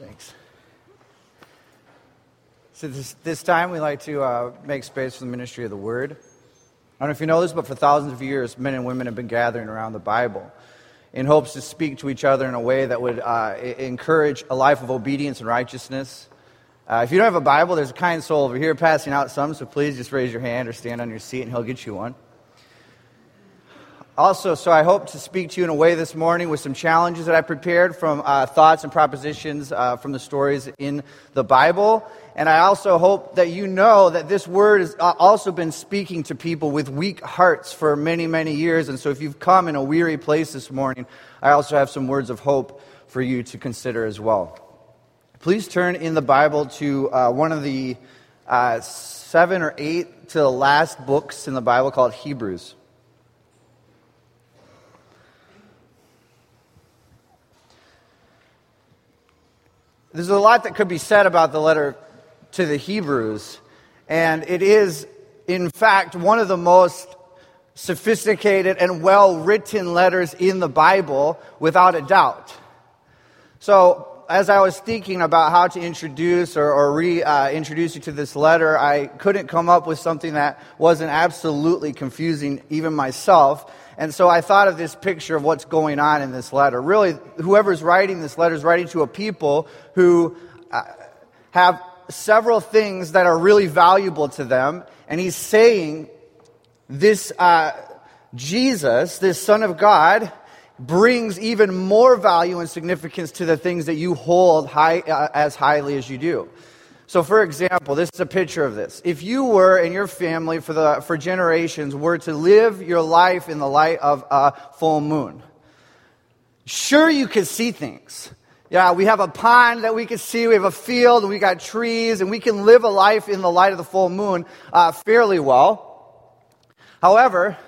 Thanks. So this, this time we like to uh, make space for the ministry of the Word. I don't know if you know this, but for thousands of years, men and women have been gathering around the Bible in hopes to speak to each other in a way that would uh, encourage a life of obedience and righteousness. Uh, if you don't have a Bible, there's a kind soul over here passing out some, so please just raise your hand or stand on your seat and he'll get you one. Also, so I hope to speak to you in a way this morning with some challenges that I prepared from uh, thoughts and propositions uh, from the stories in the Bible. And I also hope that you know that this word has uh, also been speaking to people with weak hearts for many, many years. And so if you've come in a weary place this morning, I also have some words of hope for you to consider as well. Please turn in the Bible to uh, one of the uh, seven or eight to the last books in the Bible called Hebrews. There's a lot that could be said about the letter to the Hebrews, and it is, in fact, one of the most sophisticated and well written letters in the Bible, without a doubt. So, as I was thinking about how to introduce or, or reintroduce uh, you to this letter, I couldn't come up with something that wasn't absolutely confusing, even myself. And so I thought of this picture of what's going on in this letter. Really, whoever's writing this letter is writing to a people who uh, have several things that are really valuable to them. And he's saying, this uh, Jesus, this Son of God, brings even more value and significance to the things that you hold high, uh, as highly as you do. So, for example, this is a picture of this. If you were and your family for, the, for generations were to live your life in the light of a full moon, sure you could see things. Yeah, we have a pond that we can see, we have a field, we got trees, and we can live a life in the light of the full moon uh, fairly well. However,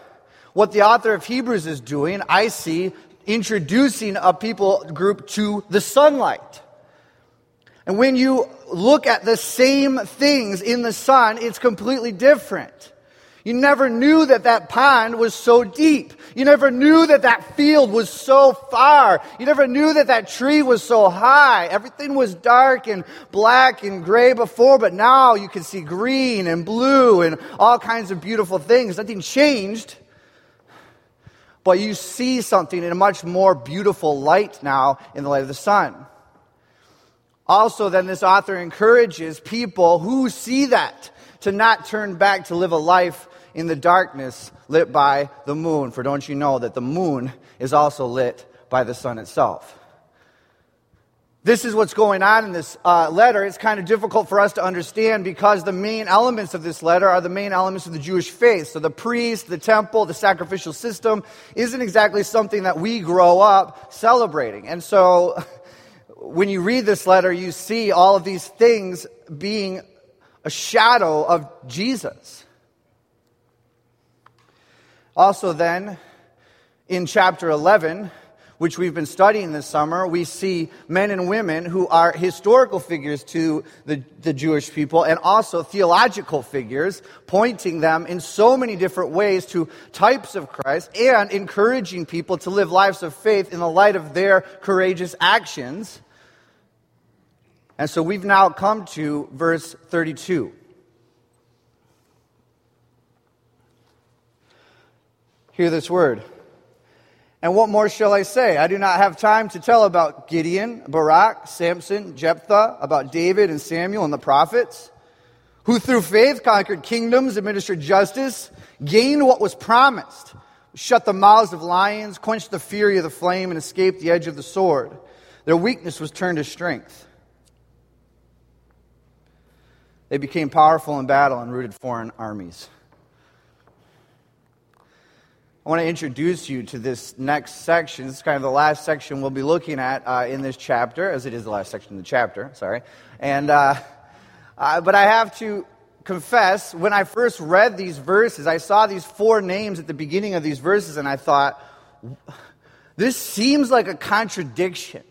what the author of Hebrews is doing, I see, introducing a people group to the sunlight. And when you look at the same things in the sun, it's completely different. You never knew that that pond was so deep. You never knew that that field was so far. You never knew that that tree was so high. Everything was dark and black and gray before, but now you can see green and blue and all kinds of beautiful things. Nothing changed. But you see something in a much more beautiful light now in the light of the sun. Also, then, this author encourages people who see that to not turn back to live a life in the darkness lit by the moon. For don't you know that the moon is also lit by the sun itself? This is what's going on in this uh, letter. It's kind of difficult for us to understand because the main elements of this letter are the main elements of the Jewish faith. So the priest, the temple, the sacrificial system isn't exactly something that we grow up celebrating. And so when you read this letter, you see all of these things being a shadow of Jesus. Also, then, in chapter 11, which we've been studying this summer, we see men and women who are historical figures to the, the Jewish people and also theological figures, pointing them in so many different ways to types of Christ and encouraging people to live lives of faith in the light of their courageous actions. And so we've now come to verse 32. Hear this word. And what more shall I say? I do not have time to tell about Gideon, Barak, Samson, Jephthah, about David and Samuel and the prophets, who through faith conquered kingdoms, administered justice, gained what was promised, shut the mouths of lions, quenched the fury of the flame, and escaped the edge of the sword. Their weakness was turned to strength. They became powerful in battle and routed foreign armies. I want to introduce you to this next section. This is kind of the last section we'll be looking at uh, in this chapter, as it is the last section of the chapter, sorry. And, uh, uh, but I have to confess, when I first read these verses, I saw these four names at the beginning of these verses, and I thought, this seems like a contradiction.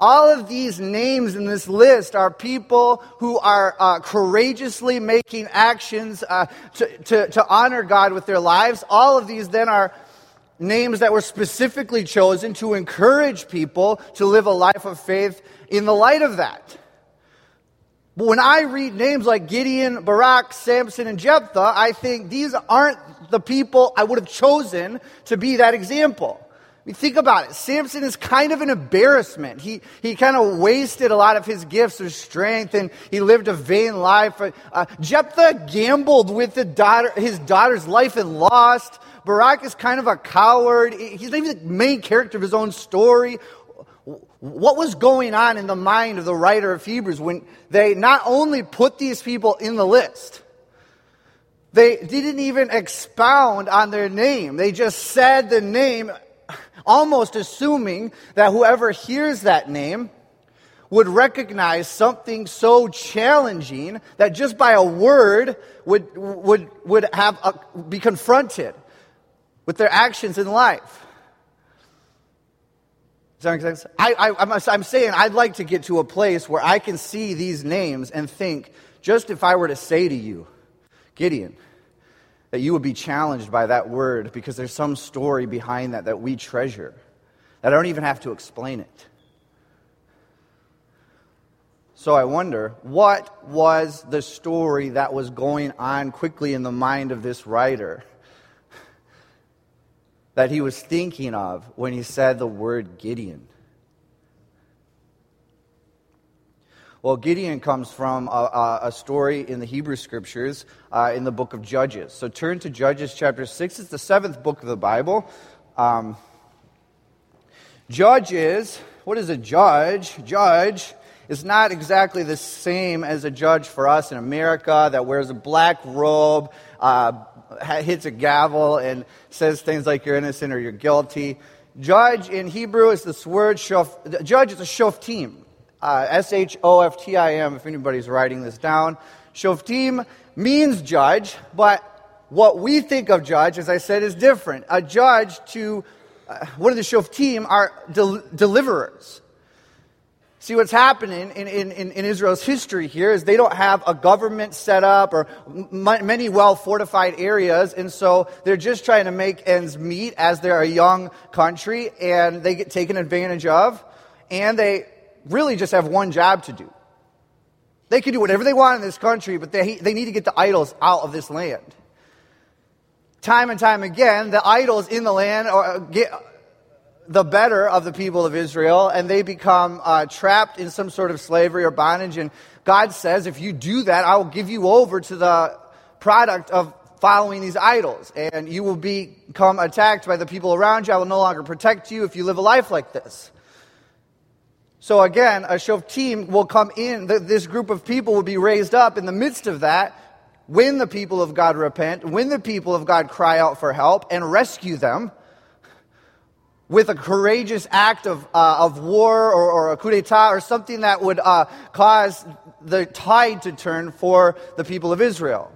All of these names in this list are people who are uh, courageously making actions uh, to, to, to honor God with their lives. All of these then are names that were specifically chosen to encourage people to live a life of faith in the light of that. But when I read names like Gideon, Barak, Samson, and Jephthah, I think these aren't the people I would have chosen to be that example. Mean, think about it. Samson is kind of an embarrassment. He, he kind of wasted a lot of his gifts or strength and he lived a vain life. Uh, Jephthah gambled with daughter, his daughter's life and lost. Barak is kind of a coward. He's not even the main character of his own story. What was going on in the mind of the writer of Hebrews when they not only put these people in the list, they didn't even expound on their name. They just said the name, almost assuming that whoever hears that name would recognize something so challenging that just by a word would, would, would have a, be confronted with their actions in life. Does that make sense? I, I, I'm, I'm saying I'd like to get to a place where I can see these names and think, just if I were to say to you, Gideon, that you would be challenged by that word because there's some story behind that that we treasure, that I don't even have to explain it. So I wonder, what was the story that was going on quickly in the mind of this writer? that he was thinking of when he said the word Gideon. Well, Gideon comes from a, a story in the Hebrew Scriptures uh, in the book of Judges. So turn to Judges chapter 6. It's the seventh book of the Bible. Um, judges, what is a judge? Judge is not exactly the same as a judge for us in America that wears a black robe, uh, hits a gavel, and says things like you're innocent or you're guilty. Judge in Hebrew is this word, shof, judge is a shoftim. Uh, S H O F T I M, if anybody's writing this down. Shoftim means judge, but what we think of judge, as I said, is different. A judge to, uh, one of the shoftim are del- deliverers. See, what's happening in, in, in, Israel's history here is they don't have a government set up or m- many well fortified areas, and so they're just trying to make ends meet as they're a young country, and they get taken advantage of, and they really just have one job to do. They can do whatever they want in this country, but they, they need to get the idols out of this land. Time and time again, the idols in the land uh, get the better of the people of Israel, and they become uh, trapped in some sort of slavery or bondage. And God says, if you do that, I will give you over to the product of following these idols, and you will become attacked by the people around you. I will no longer protect you if you live a life like this. So again, a Shoftim will come in. This group of people will be raised up in the midst of that when the people of God repent, when the people of God cry out for help and rescue them with a courageous act of, uh, of war or, or, a coup d'etat or something that would uh, cause the tide to turn for the people of Israel.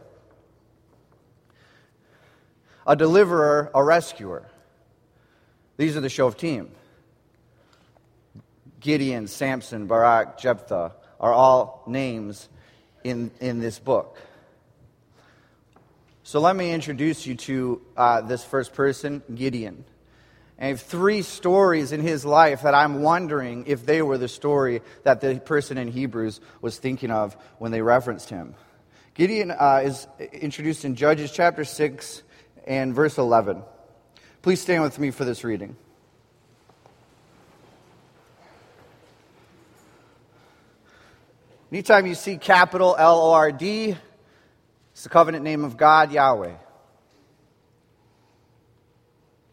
A deliverer, a rescuer. These are the Shoftim. Gideon, Samson, Barak, Jephthah are all names in, in this book. So let me introduce you to uh, this first person, Gideon. And I have three stories in his life that I'm wondering if they were the story that the person in Hebrews was thinking of when they referenced him. Gideon uh, is introduced in Judges chapter 6 and verse 11. Please stand with me for this reading. Anytime you see capital L O R D, it's the covenant name of God, Yahweh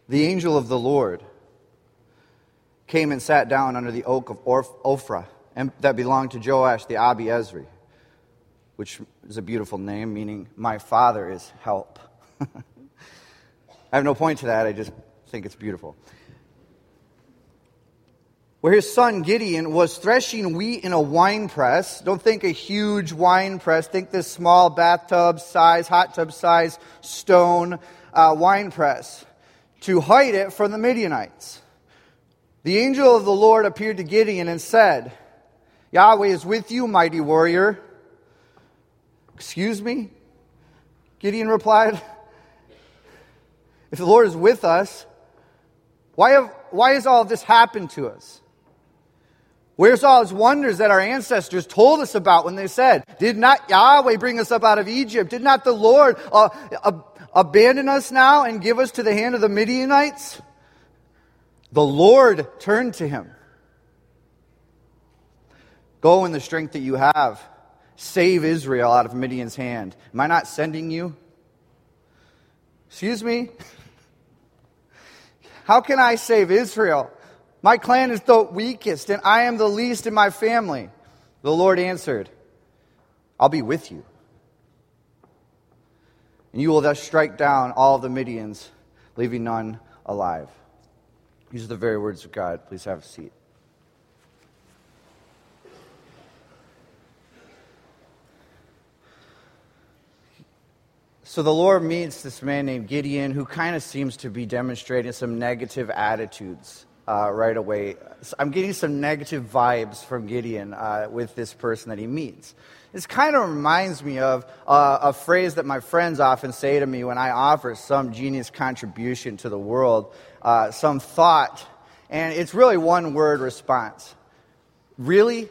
the angel of the Lord came and sat down under the oak of Ophrah that belonged to Joash the Abiezri, which is a beautiful name, meaning my father is help. I have no point to that, I just think it's beautiful. Where his son Gideon was threshing wheat in a wine press. Don't think a huge wine press. Think this small bathtub size, hot tub size stone uh, wine press to hide it from the Midianites. The angel of the Lord appeared to Gideon and said, Yahweh is with you, mighty warrior. Excuse me? Gideon replied, If the Lord is with us, Why, have, why has all this happened to us? Where's all his wonders that our ancestors told us about when they said, Did not Yahweh bring us up out of Egypt? Did not the Lord uh, uh, abandon us now and give us to the hand of the Midianites? The Lord turned to him. Go in the strength that you have. Save Israel out of Midian's hand. Am I not sending you? Excuse me? How can I save Israel? My clan is the weakest, and I am the least in my family. The Lord answered, I'll be with you. And you will thus strike down all the Midians, leaving none alive. These are the very words of God. Please have a seat. So the Lord meets this man named Gideon who kind of seems to be demonstrating some negative attitudes uh, right away. So I'm getting some negative vibes from Gideon uh, with this person that he meets. This kind of reminds me of uh, a phrase that my friends often say to me when I offer some genius contribution to the world, uh, some thought, and it's really one word response. Really?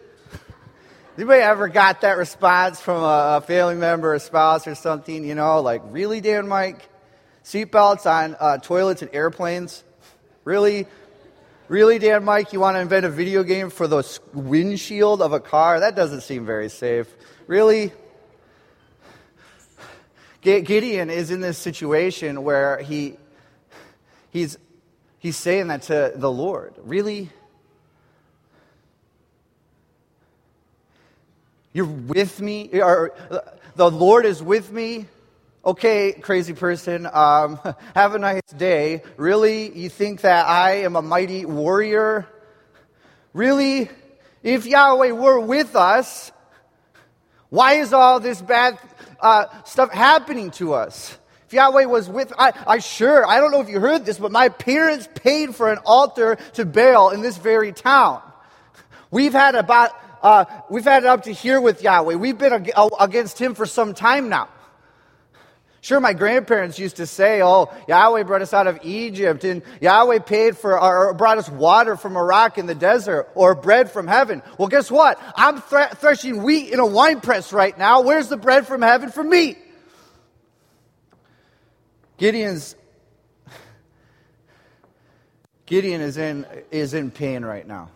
Anybody ever got that response from a, family member, a spouse, or something? You know, like, really, Dan Mike? Seatbelts on uh, toilets and airplanes? Really? Really, Dan Mike, you want to invent a video game for the windshield of a car? That doesn't seem very safe. Really? Gideon is in this situation where he, he's, he's saying that to the Lord. Really? You're with me? Or the Lord is with me? Okay, crazy person, um, have a nice day. Really? You think that I am a mighty warrior? Really? If Yahweh were with us, why is all this bad uh, stuff happening to us? If Yahweh was with, I, I sure, I don't know if you heard this, but my parents paid for an altar to Baal in this very town. We've had about uh, we've had it up to here with Yahweh. We've been against him for some time now. Sure, my grandparents used to say, oh, Yahweh brought us out of Egypt, and Yahweh paid for, or brought us water from a rock in the desert, or bread from heaven. Well, guess what? I'm threshing wheat in a wine press right now. Where's the bread from heaven for me? Gideon's, Gideon is in, is in pain right now.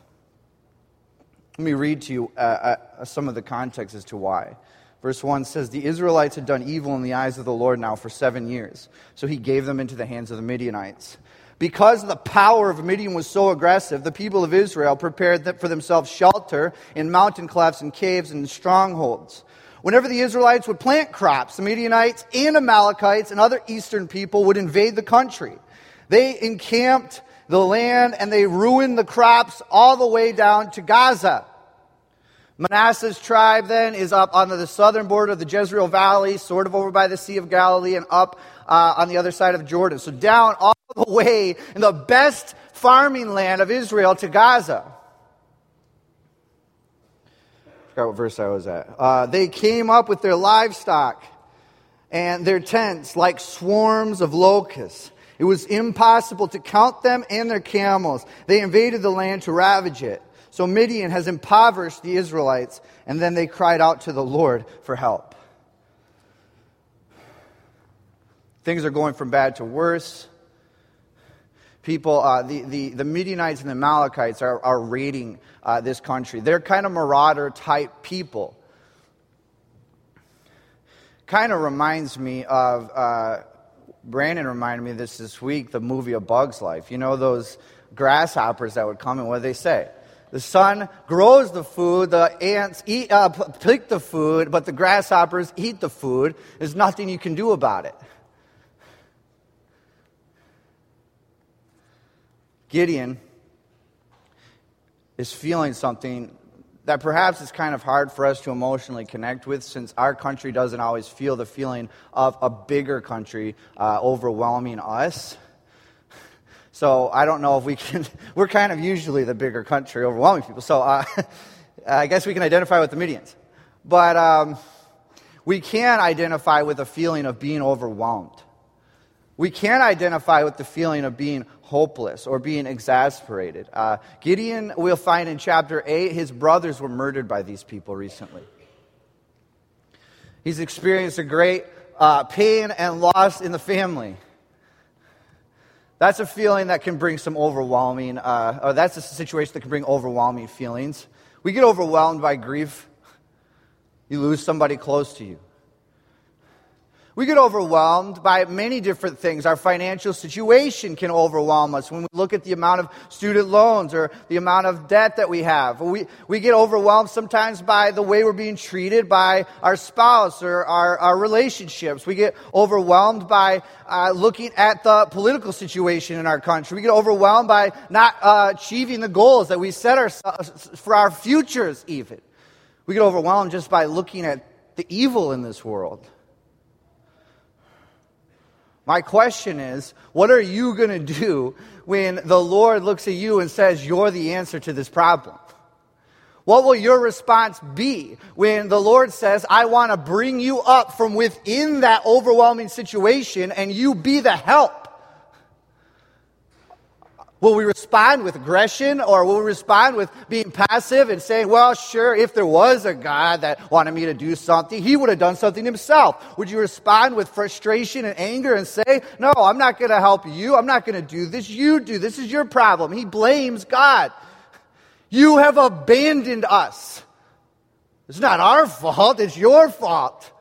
Let me read to you uh, uh, some of the context as to why. Verse 1 says, The Israelites had done evil in the eyes of the Lord now for seven years, so he gave them into the hands of the Midianites. Because the power of Midian was so aggressive, the people of Israel prepared for themselves shelter in mountain clefts and caves and strongholds. Whenever the Israelites would plant crops, the Midianites and Amalekites and other eastern people would invade the country. They encamped the land and they ruined the crops all the way down to Gaza. Manasseh's tribe then is up on the southern border of the Jezreel Valley, sort of over by the Sea of Galilee, and up uh, on the other side of Jordan. So down all the way in the best farming land of Israel to Gaza. I forgot what verse I was at. Uh, they came up with their livestock and their tents like swarms of locusts. It was impossible to count them and their camels. They invaded the land to ravage it. So Midian has impoverished the Israelites, and then they cried out to the Lord for help. Things are going from bad to worse. People, uh, the, the, the Midianites and the Amalekites are, are raiding uh, this country. They're kind of marauder type people. Kind of reminds me of uh, Brandon reminded me of this this week, the movie A Bug's Life. You know those grasshoppers that would come and what do they say? The sun grows the food, the ants eat, uh, pick the food, but the grasshoppers eat the food. There's nothing you can do about it. Gideon is feeling something that perhaps is kind of hard for us to emotionally connect with since our country doesn't always feel the feeling of a bigger country uh, overwhelming us. So I don't know if we can, we're kind of usually the bigger country overwhelming people. So uh, I guess we can identify with the Midians. But um, we can identify with a feeling of being overwhelmed. We can identify with the feeling of being hopeless or being exasperated. Uh, Gideon, we'll find in chapter 8, his brothers were murdered by these people recently. He's experienced a great uh, pain and loss in the family. That's a feeling that can bring some overwhelming, uh, or that's a situation that can bring overwhelming feelings. We get overwhelmed by grief. You lose somebody close to you. We get overwhelmed by many different things. Our financial situation can overwhelm us when we look at the amount of student loans or the amount of debt that we have. We, we get overwhelmed sometimes by the way we're being treated by our spouse or our, our relationships. We get overwhelmed by uh, looking at the political situation in our country. We get overwhelmed by not uh, achieving the goals that we set ourselves for our futures, even. We get overwhelmed just by looking at the evil in this world. My question is, what are you going to do when the Lord looks at you and says, You're the answer to this problem? What will your response be when the Lord says, I want to bring you up from within that overwhelming situation and you be the help? Will we respond with aggression or will we respond with being passive and saying, well, sure, if there was a God that wanted me to do something, he would have done something himself? Would you respond with frustration and anger and say, no, I'm not going to help you. I'm not going to do this. You do. This is your problem. He blames God. You have abandoned us. It's not our fault. It's your fault.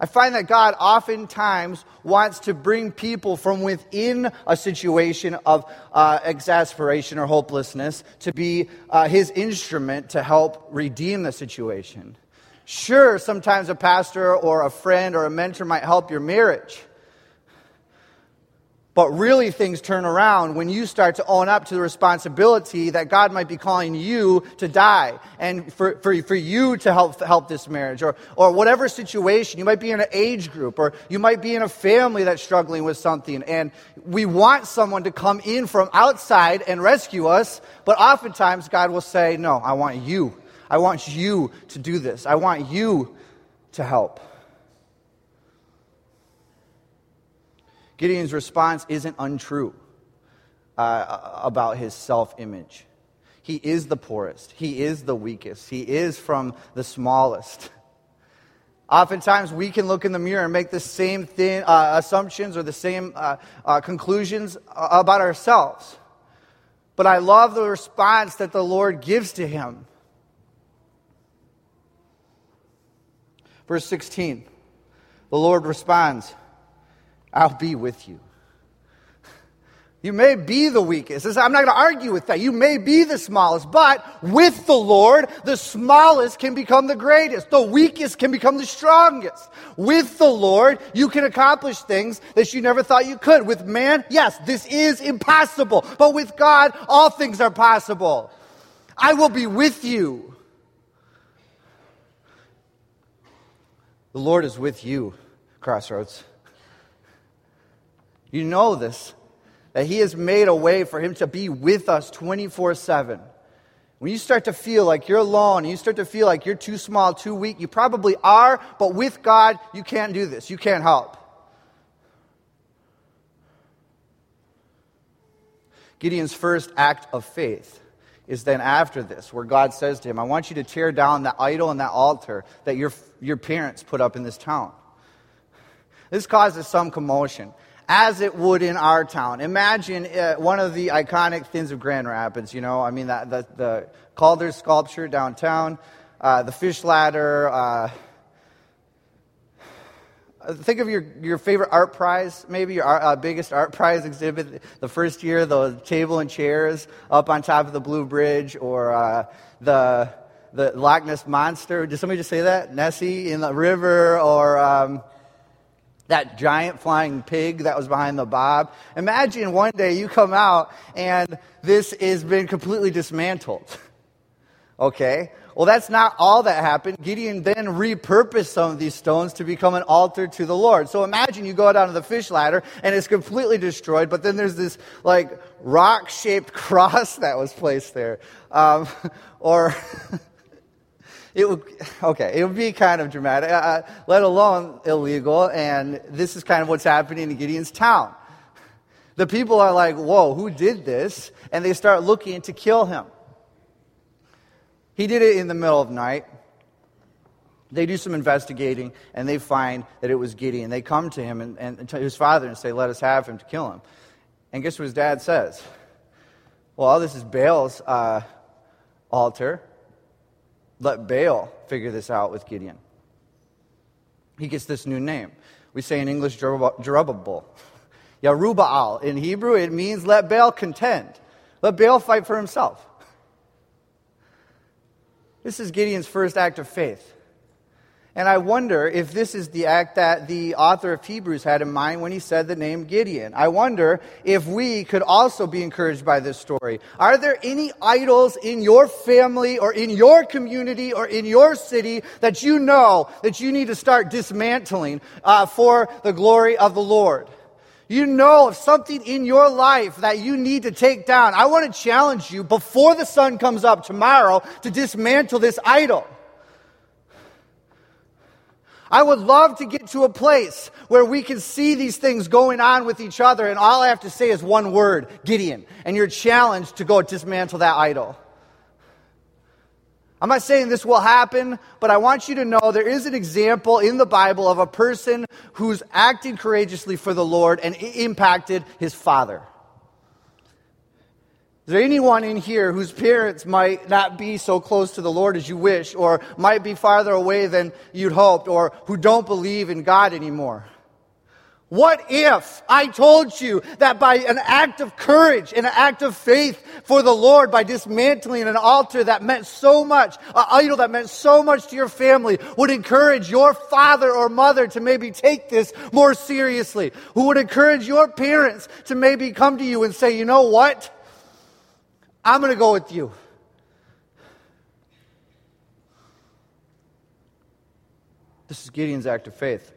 I find that God oftentimes wants to bring people from within a situation of uh, exasperation or hopelessness to be uh, his instrument to help redeem the situation. Sure, sometimes a pastor or a friend or a mentor might help your marriage. But really, things turn around when you start to own up to the responsibility that God might be calling you to die and for, for, for you to help, help this marriage or, or whatever situation. You might be in an age group or you might be in a family that's struggling with something. And we want someone to come in from outside and rescue us, but oftentimes God will say, No, I want you. I want you to do this. I want you to help. Gideon's response isn't untrue uh, about his self image. He is the poorest, he is the weakest, he is from the smallest. Oftentimes, we can look in the mirror and make the same uh, assumptions or the same uh, uh conclusions about ourselves. But I love the response that the Lord gives to him. Verse 16 the Lord responds, I'll be with you. You may be the weakest. I'm not going to argue with that. You may be the smallest, but with the Lord, the smallest can become the greatest. The weakest can become the strongest. With the Lord, you can accomplish things that you never thought you could. With man, yes, this is impossible. But with God, all things are possible. I will be with you. The Lord is with you, Crossroads. You know this, that He has made a way for Him to be with us 24 7. When you start to feel like you're alone, you start to feel like you're too small, too weak, you probably are, but with God, you can't do this. You can't help. Gideon's first act of faith is then after this, where God says to him, I want you to tear down that idol and that altar that your, your parents put up in this town. This causes some commotion as it would in our town. Imagine uh, one of the iconic things of Grand Rapids, you know, I mean, the, the, the Calder sculpture downtown, uh, the fish ladder. Uh, think of your, your favorite ArtPrize, maybe your uh, biggest ArtPrize exhibit the first year, the table and chairs up on top of the Blue Bridge, or uh, the, the Loch Ness Monster. Did somebody just say that? Nessie in the river, or. Um, that giant flying pig that was behind the bob. Imagine one day you come out and this has been completely dismantled. okay? Well, that's not all that happened. Gideon then repurposed some of these stones to become an altar to the Lord. So imagine you go down to the fish ladder and it's completely destroyed, but then there's this like rock shaped cross that was placed there. Um, or it would okay it would be kind of dramatic uh, let alone illegal and this is kind of what's happening in gideon's town The people are like, whoa, who did this? And they start looking to kill him. He did it in the middle of night. They do some investigating and they find that it was Gideon. They come to him and, and to his father and say, Let us have him to kill him. And guess what his dad says? Well, this is Baal's uh, altar. Let Baal figure this out with Gideon. He gets this new name. We say in English, Jerubbaal. Yarubaal. In Hebrew, it means let Baal contend. Let Baal fight for himself. This is Gideon's first act of faith. And I wonder if this is the act that the author of Hebrews had in mind when he said the name Gideon. I wonder if we could also be encouraged by this story. Are there any idols in your family or in your community or in your city that you know that you need to start dismantling uh, for the glory of the Lord? You know of something in your life that you need to take down. I want to challenge you before the sun comes up tomorrow to dismantle this idol. I would love to get to a place where we can see these things going on with each other, and all I have to say is one word Gideon. And you're challenged to go dismantle that idol. I'm not saying this will happen, but I want you to know there is an example in the Bible of a person who's acting courageously for the Lord and impacted his father. Is there anyone in here whose parents might not be so close to the Lord as you wish, or might be farther away than you'd hoped, or who don't believe in God anymore? What if I told you that by an act of courage and an act of faith for the Lord, by dismantling an altar that meant so much, an idol that meant so much to your family, would encourage your father or mother to maybe take this more seriously? Who would encourage your parents to maybe come to you and say, you know what? I'm going to go with you. This is Gideon's act of faith.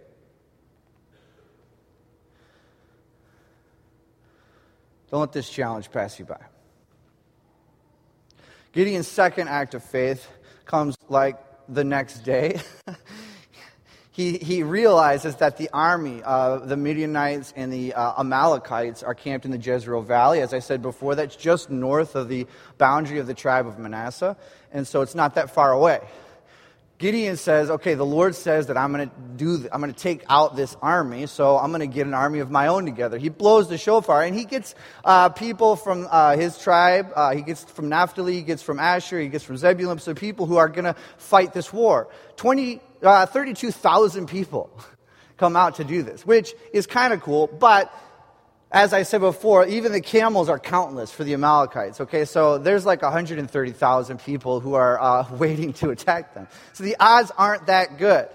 Don't let this challenge pass you by. Gideon's second act of faith comes like the next day. he, he realizes that the army of the Midianites and the uh, Amalekites are camped in the Jezreel Valley. As I said before, that's just north of the boundary of the tribe of Manasseh, and so it's not that far away. Gideon says, "Okay, the Lord says that I'm going to do. I'm going to take out this army, so I'm going to get an army of my own together." He blows the shofar, and he gets uh, people from uh, his tribe. Uh, he gets from Naphtali, he gets from Asher, he gets from Zebulun. So people who are going to fight this war. Twenty uh, 32,000 people come out to do this, which is kind of cool. But as I said before, even the camels are countless for the Amalekites. Okay, so there's like 130,000 people who are uh, waiting to attack them. So the odds aren't that good.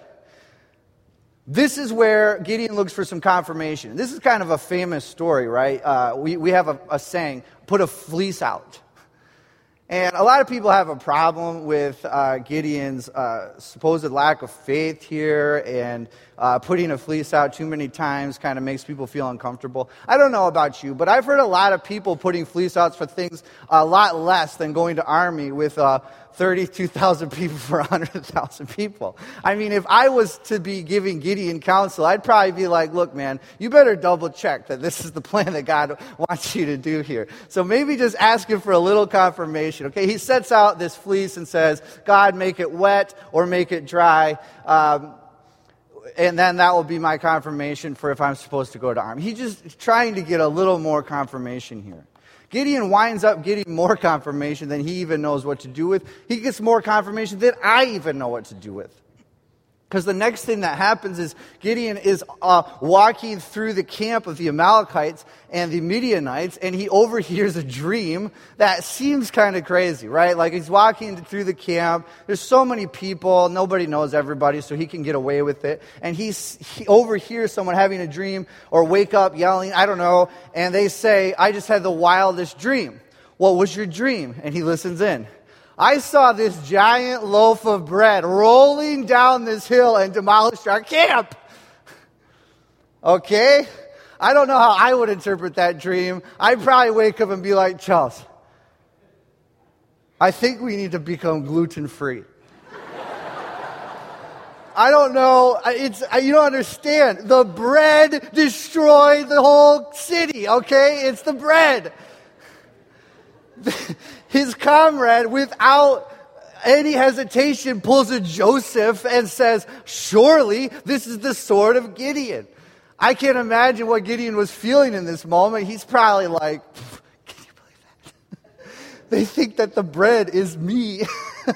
This is where Gideon looks for some confirmation. This is kind of a famous story, right? Uh, we, we have a, a saying put a fleece out. And a lot of people have a problem with uh, Gideon's uh, supposed lack of faith here, and uh, putting a fleece out too many times kind of makes people feel uncomfortable. I don't know about you, but I've heard a lot of people putting fleece outs for things a lot less than going to army with uh, 32,000 people for 100,000 people. I mean, if I was to be giving Gideon counsel, I'd probably be like, look, man, you better double check that this is the plan that God wants you to do here. So maybe just ask him for a little confirmation. Okay, he sets out this fleece and says, God, make it wet or make it dry. Um, and then that will be my confirmation for if I'm supposed to go to army. He's just trying to get a little more confirmation here. Gideon winds up getting more confirmation than he even knows what to do with. He gets more confirmation than I even know what to do with. Because the next thing that happens is Gideon is uh, walking through the camp of the Amalekites and the Midianites, and he overhears a dream that seems kind of crazy, right? Like he's walking through the camp. There's so many people. Nobody knows everybody, so he can get away with it. And he's, he overhears someone having a dream or wake up yelling, I don't know. And they say, I just had the wildest dream. What was your dream? And he listens in. I saw this giant loaf of bread rolling down this hill and demolished our camp. Okay? I don't know how I would interpret that dream. I'd probably wake up and be like, Charles, I think we need to become gluten free. I don't know. It's, you don't understand. The bread destroyed the whole city, okay? It's the bread. His comrade, without any hesitation, pulls a Joseph and says, Surely this is the sword of Gideon. I can't imagine what Gideon was feeling in this moment. He's probably like, Can you believe that? they think that the bread is me.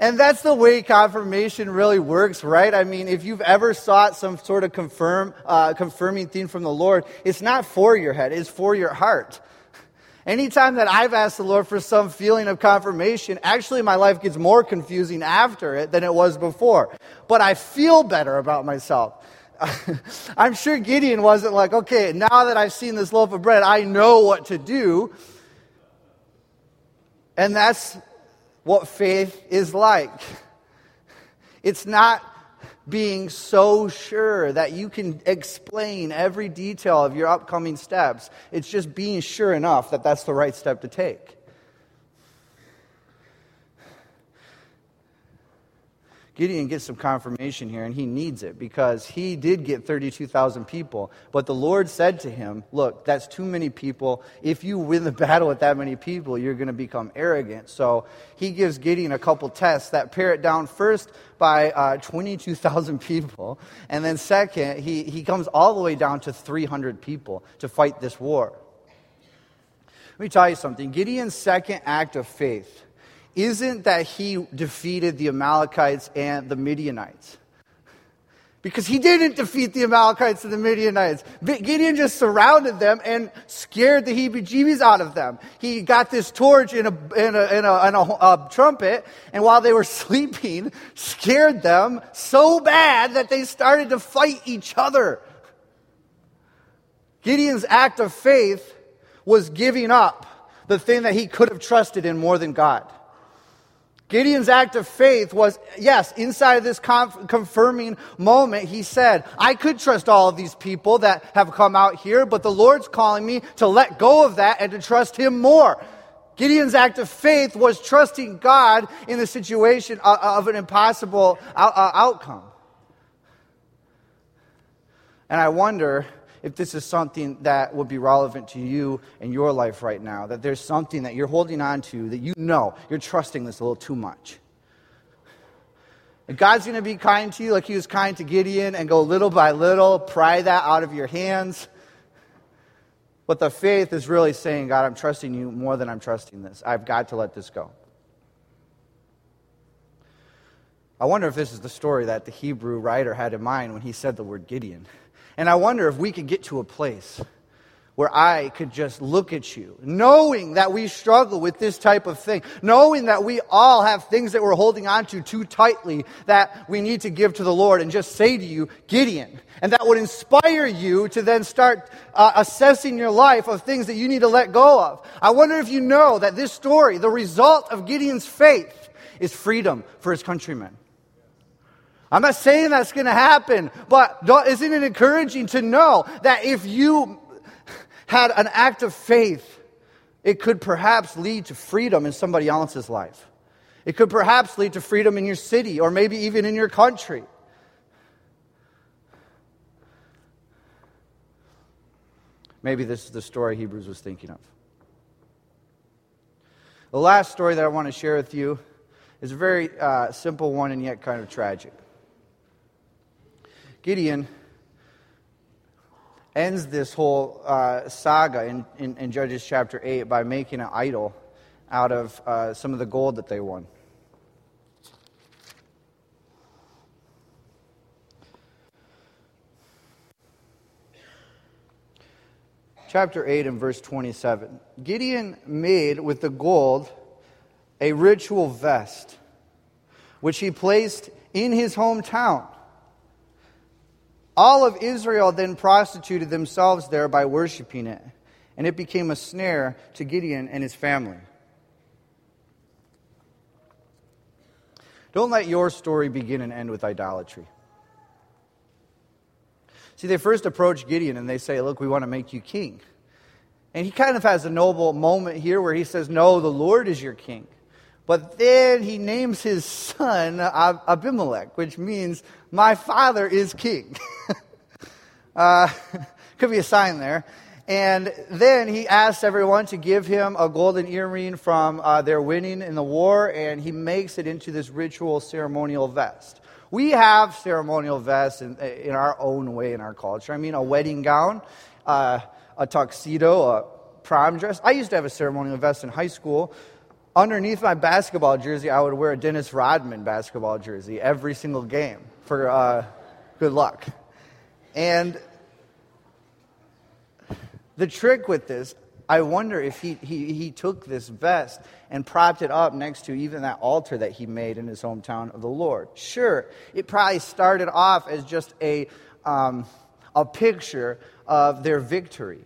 And that's the way confirmation really works, right? I mean, if you've ever sought some sort of confirm, uh, confirming thing from the Lord, it's not for your head, it's for your heart. Anytime that I've asked the Lord for some feeling of confirmation, actually my life gets more confusing after it than it was before. But I feel better about myself. I'm sure Gideon wasn't like, okay, now that I've seen this loaf of bread, I know what to do. And that's what faith is like. It's not being so sure that you can explain every detail of your upcoming steps. It's just being sure enough that that's the right step to take. Gideon gets some confirmation here, and he needs it because he did get 32,000 people. But the Lord said to him, Look, that's too many people. If you win the battle with that many people, you're going to become arrogant. So he gives Gideon a couple tests that pare it down first by uh, 22,000 people. And then, second, he, he comes all the way down to 300 people to fight this war. Let me tell you something Gideon's second act of faith isn't that he defeated the Amalekites and the Midianites. Because he didn't defeat the Amalekites and the Midianites. Gideon just surrounded them and scared the heebie jeebies out of them. He got this torch in a, in, a, in, a, in a, a trumpet, and while they were sleeping, scared them so bad that they started to fight each other. Gideon's act of faith was giving up the thing that he could have trusted in more than God. Gideon's act of faith was, yes, inside of this conf- confirming moment, he said, I could trust all of these people that have come out here, but the Lord's calling me to let go of that and to trust Him more. Gideon's act of faith was trusting God in the situation of an impossible uh, outcome. And I wonder if this is something that would be relevant to you in your life right now, that there's something that you're holding on to that you know you're trusting this a little too much. And God's going to be kind to you like he was kind to Gideon and go little by little, pry that out of your hands. But the faith is really saying, God, I'm trusting you more than I'm trusting this. I've got to let this go. I wonder if this is the story that the Hebrew writer had in mind when he said the word Gideon. And I wonder if we could get to a place where I could just look at you, knowing that we struggle with this type of thing, knowing that we all have things that we're holding on to too tightly that we need to give to the Lord, and just say to you, Gideon. And that would inspire you to then start uh, assessing your life of things that you need to let go of. I wonder if you know that this story, the result of Gideon's faith, is freedom for his countrymen. I'm not saying that's going to happen, but isn't it encouraging to know that if you had an act of faith, it could perhaps lead to freedom in somebody else's life? It could perhaps lead to freedom in your city or maybe even in your country. Maybe this is the story Hebrews was thinking of. The last story that I want to share with you is a very uh, simple one and yet kind of tragic. Gideon ends this whole uh, saga in, in, in, Judges chapter 8 by making an idol out of uh, some of the gold that they won. Chapter 8 and verse 27. Gideon made with the gold a ritual vest, which he placed in his hometown all of Israel then prostituted themselves there by worshiping it, and it became a snare to Gideon and his family. Don't let your story begin and end with idolatry. See, they first approach Gideon and they say, Look, we want to make you king. And he kind of has a noble moment here where he says, No, the Lord is your king. But then he names his son Abimelech, which means my father is king. uh, could be a sign there. And then he asks everyone to give him a golden earring from uh, their winning in the war, and he makes it into this ritual ceremonial vest. We have ceremonial vests in, in our own way in our culture. I mean, a wedding gown, uh, a tuxedo, a prom dress. I used to have a ceremonial vest in high school. Underneath my basketball jersey, I would wear a Dennis Rodman basketball jersey every single game for uh, good luck. And the trick with this, I wonder if he, he, he took this vest and propped it up next to even that altar that he made in his hometown of the Lord. Sure, it probably started off as just a, um, a picture of their victory.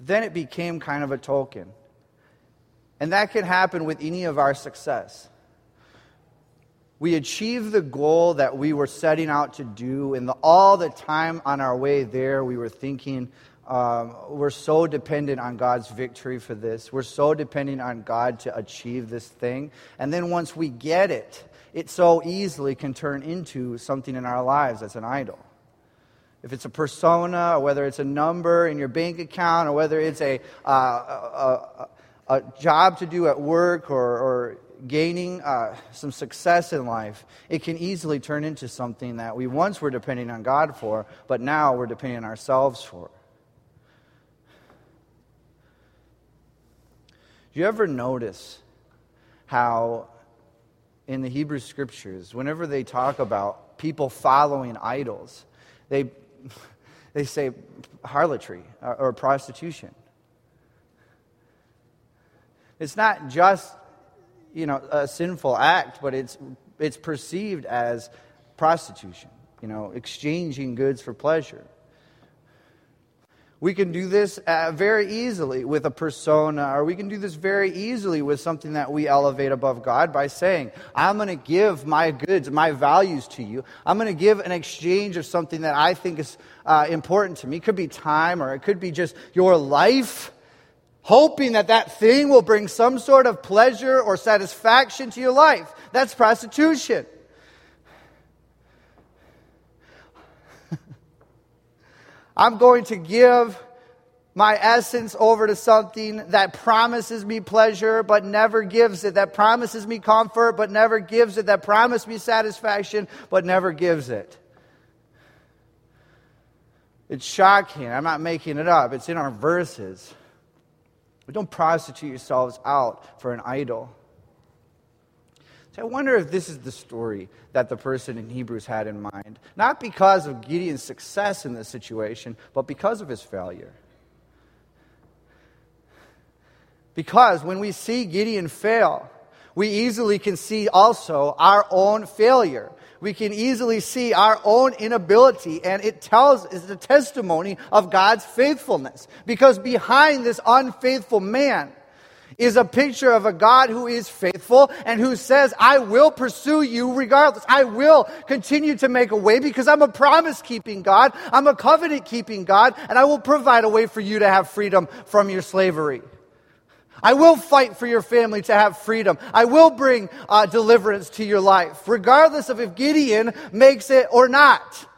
Then it became kind of a token. And that can happen with any of our success we achieved the goal that we were setting out to do, and the, all the time on our way there, we were thinking, um, we're so dependent on God's victory for this. We're so dependent on God to achieve this thing. And then once we get it, it so easily can turn into something in our lives that's an idol. If it's a persona, or whether it's a number in your bank account, or whether it's a, uh, a, a, a job to do at work, or, or gaining uh, some success in life, it can easily turn into something that we once were depending on God for, but now we're depending on ourselves for. Do you ever notice how in the Hebrew scriptures, whenever they talk about people following idols, they, they say harlotry or, or prostitution? It's not just you know, a sinful act, but it's, it's perceived as prostitution, you know, exchanging goods for pleasure. We can do this uh, very easily with a persona, or we can do this very easily with something that we elevate above God by saying, I'm going to give my goods, my values to you. I'm going to give an exchange of something that I think is uh, important to me. It could be time, or it could be just your life hoping that that thing will bring some sort of pleasure or satisfaction to your life. That's prostitution. I'm going to give my essence over to something that promises me pleasure but never gives it, that promises me comfort but never gives it, that promises me satisfaction but never gives it. It's shocking. I'm not making it up, it's in our verses. But don't prostitute yourselves out for an idol. So I wonder if this is the story that the person in Hebrews had in mind. Not because of Gideon's success in this situation, but because of his failure. Because when we see Gideon fail, we easily can see also our own failure we can easily see our own inability, and it tells, is a testimony of God's faithfulness. Because behind this unfaithful man is a picture of a God who is faithful and who says, I will pursue you regardless. I will continue to make a way because I'm a promise keeping God. I'm a covenant keeping God, and I will provide a way for you to have freedom from your slavery. I will fight for your family to have freedom. I will bring uh, deliverance to your life, regardless of if Gideon makes it or not.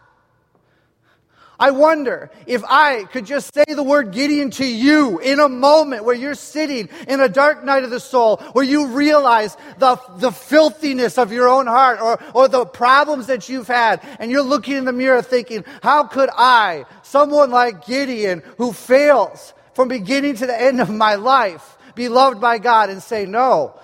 I wonder if I could just say the word Gideon to you in a moment where you're sitting in a dark night of the soul, where you realize the, the filthiness of your own heart or, or the problems that you've had, and you're looking in the mirror thinking, how could I, someone like Gideon who fails from beginning to the end of my life, be loved by God and say no.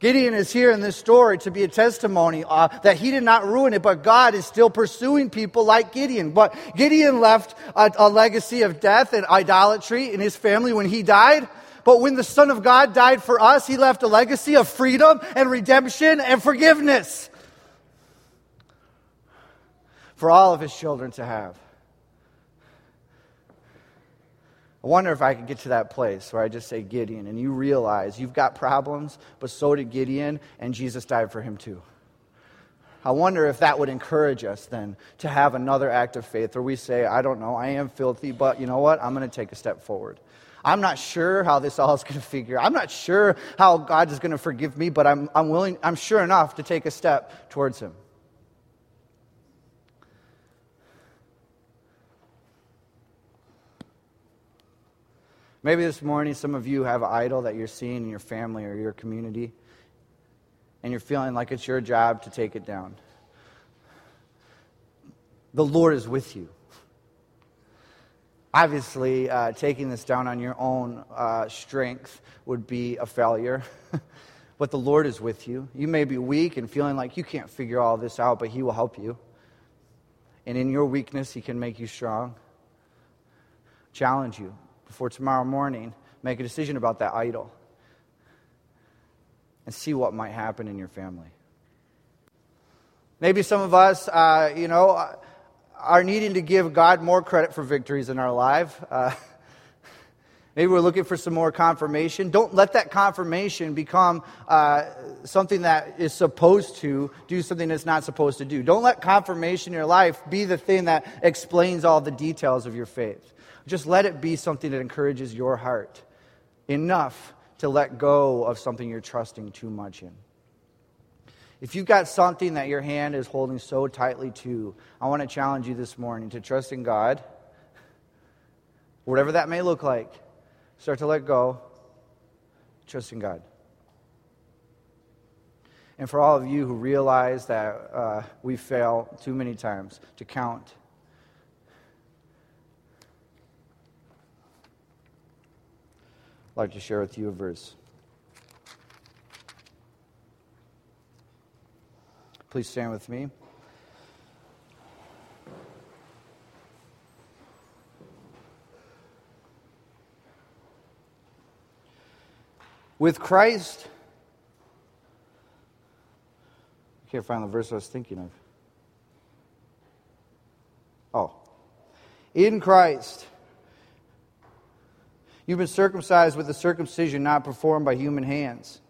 Gideon is here in this story to be a testimony uh, that he did not ruin it, but God is still pursuing people like Gideon. But Gideon left a, a legacy of death and idolatry in his family when he died. But when the Son of God died for us, he left a legacy of freedom and redemption and forgiveness for all of his children to have. I wonder if I could get to that place where I just say Gideon and you realize you've got problems, but so did Gideon, and Jesus died for him too. I wonder if that would encourage us then to have another act of faith where we say, I don't know, I am filthy, but you know what? I'm going to take a step forward. I'm not sure how this all is going to figure. I'm not sure how God is going to forgive me, but I'm, I'm willing, I'm sure enough to take a step towards Him. Maybe this morning some of you have an idol that you're seeing in your family or your community, and you're feeling like it's your job to take it down. The Lord is with you. Obviously, uh, taking this down on your own uh, strength would be a failure. but the Lord is with you. You may be weak and feeling like you can't figure all this out, but He will help you. And in your weakness, He can make you strong. Challenge you before tomorrow morning, make a decision about that idol and see what might happen in your family. Maybe some of us, uh, you know, are needing to give God more credit for victories in our life. Uh, maybe we're looking for some more confirmation. Don't let that confirmation become uh, something that is supposed to do something that's not supposed to do. Don't let confirmation in your life be the thing that explains all the details of your faith. Just let it be something that encourages your heart enough to let go of something you're trusting too much in. If you've got something that your hand is holding so tightly to, I want to challenge you this morning to trust in God, whatever that may look like. Start to let go, trust in God. And for all of you who realize that uh, we fail too many times, to count I'd like to share with you a verse. Please stand with me. With Christ, I can't find the verse I was thinking of. Oh. In Christ, You've been circumcised with a circumcision not performed by human hands.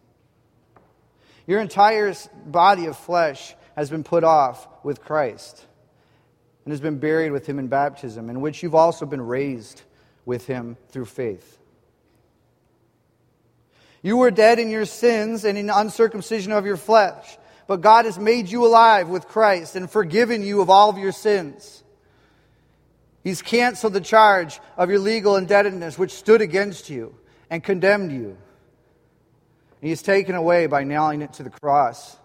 Your entire body of flesh has been put off with Christ and has been buried with him in baptism, in which you've also been raised with him through faith. You were dead in your sins and in uncircumcision of your flesh, but God has made you alive with Christ and forgiven you of all of your sins. He's canceled the charge of your legal indebtedness which stood against you and condemned you. And he's taken away by nailing it to the cross,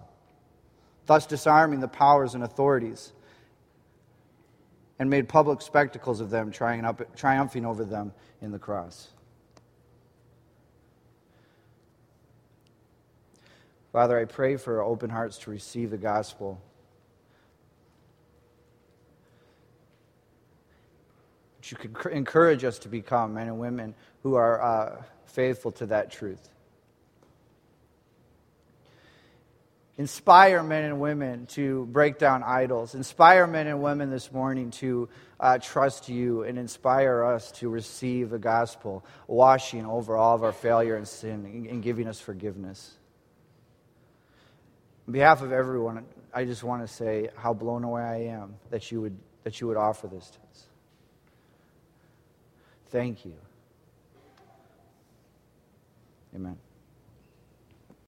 thus disarming the powers and authorities, and made public spectacles of them, triumphing over them in the cross. Father, I pray for open hearts to receive the gospel. You could encourage us to become men and women who are uh, faithful to that truth. Inspire men and women to break down idols. Inspire men and women this morning to uh, trust you and inspire us to receive the gospel, washing over all of our failure and sin and giving us forgiveness. On behalf of everyone, I just want to say how blown away I am that you would, that you would offer this to us. Thank you. Amen.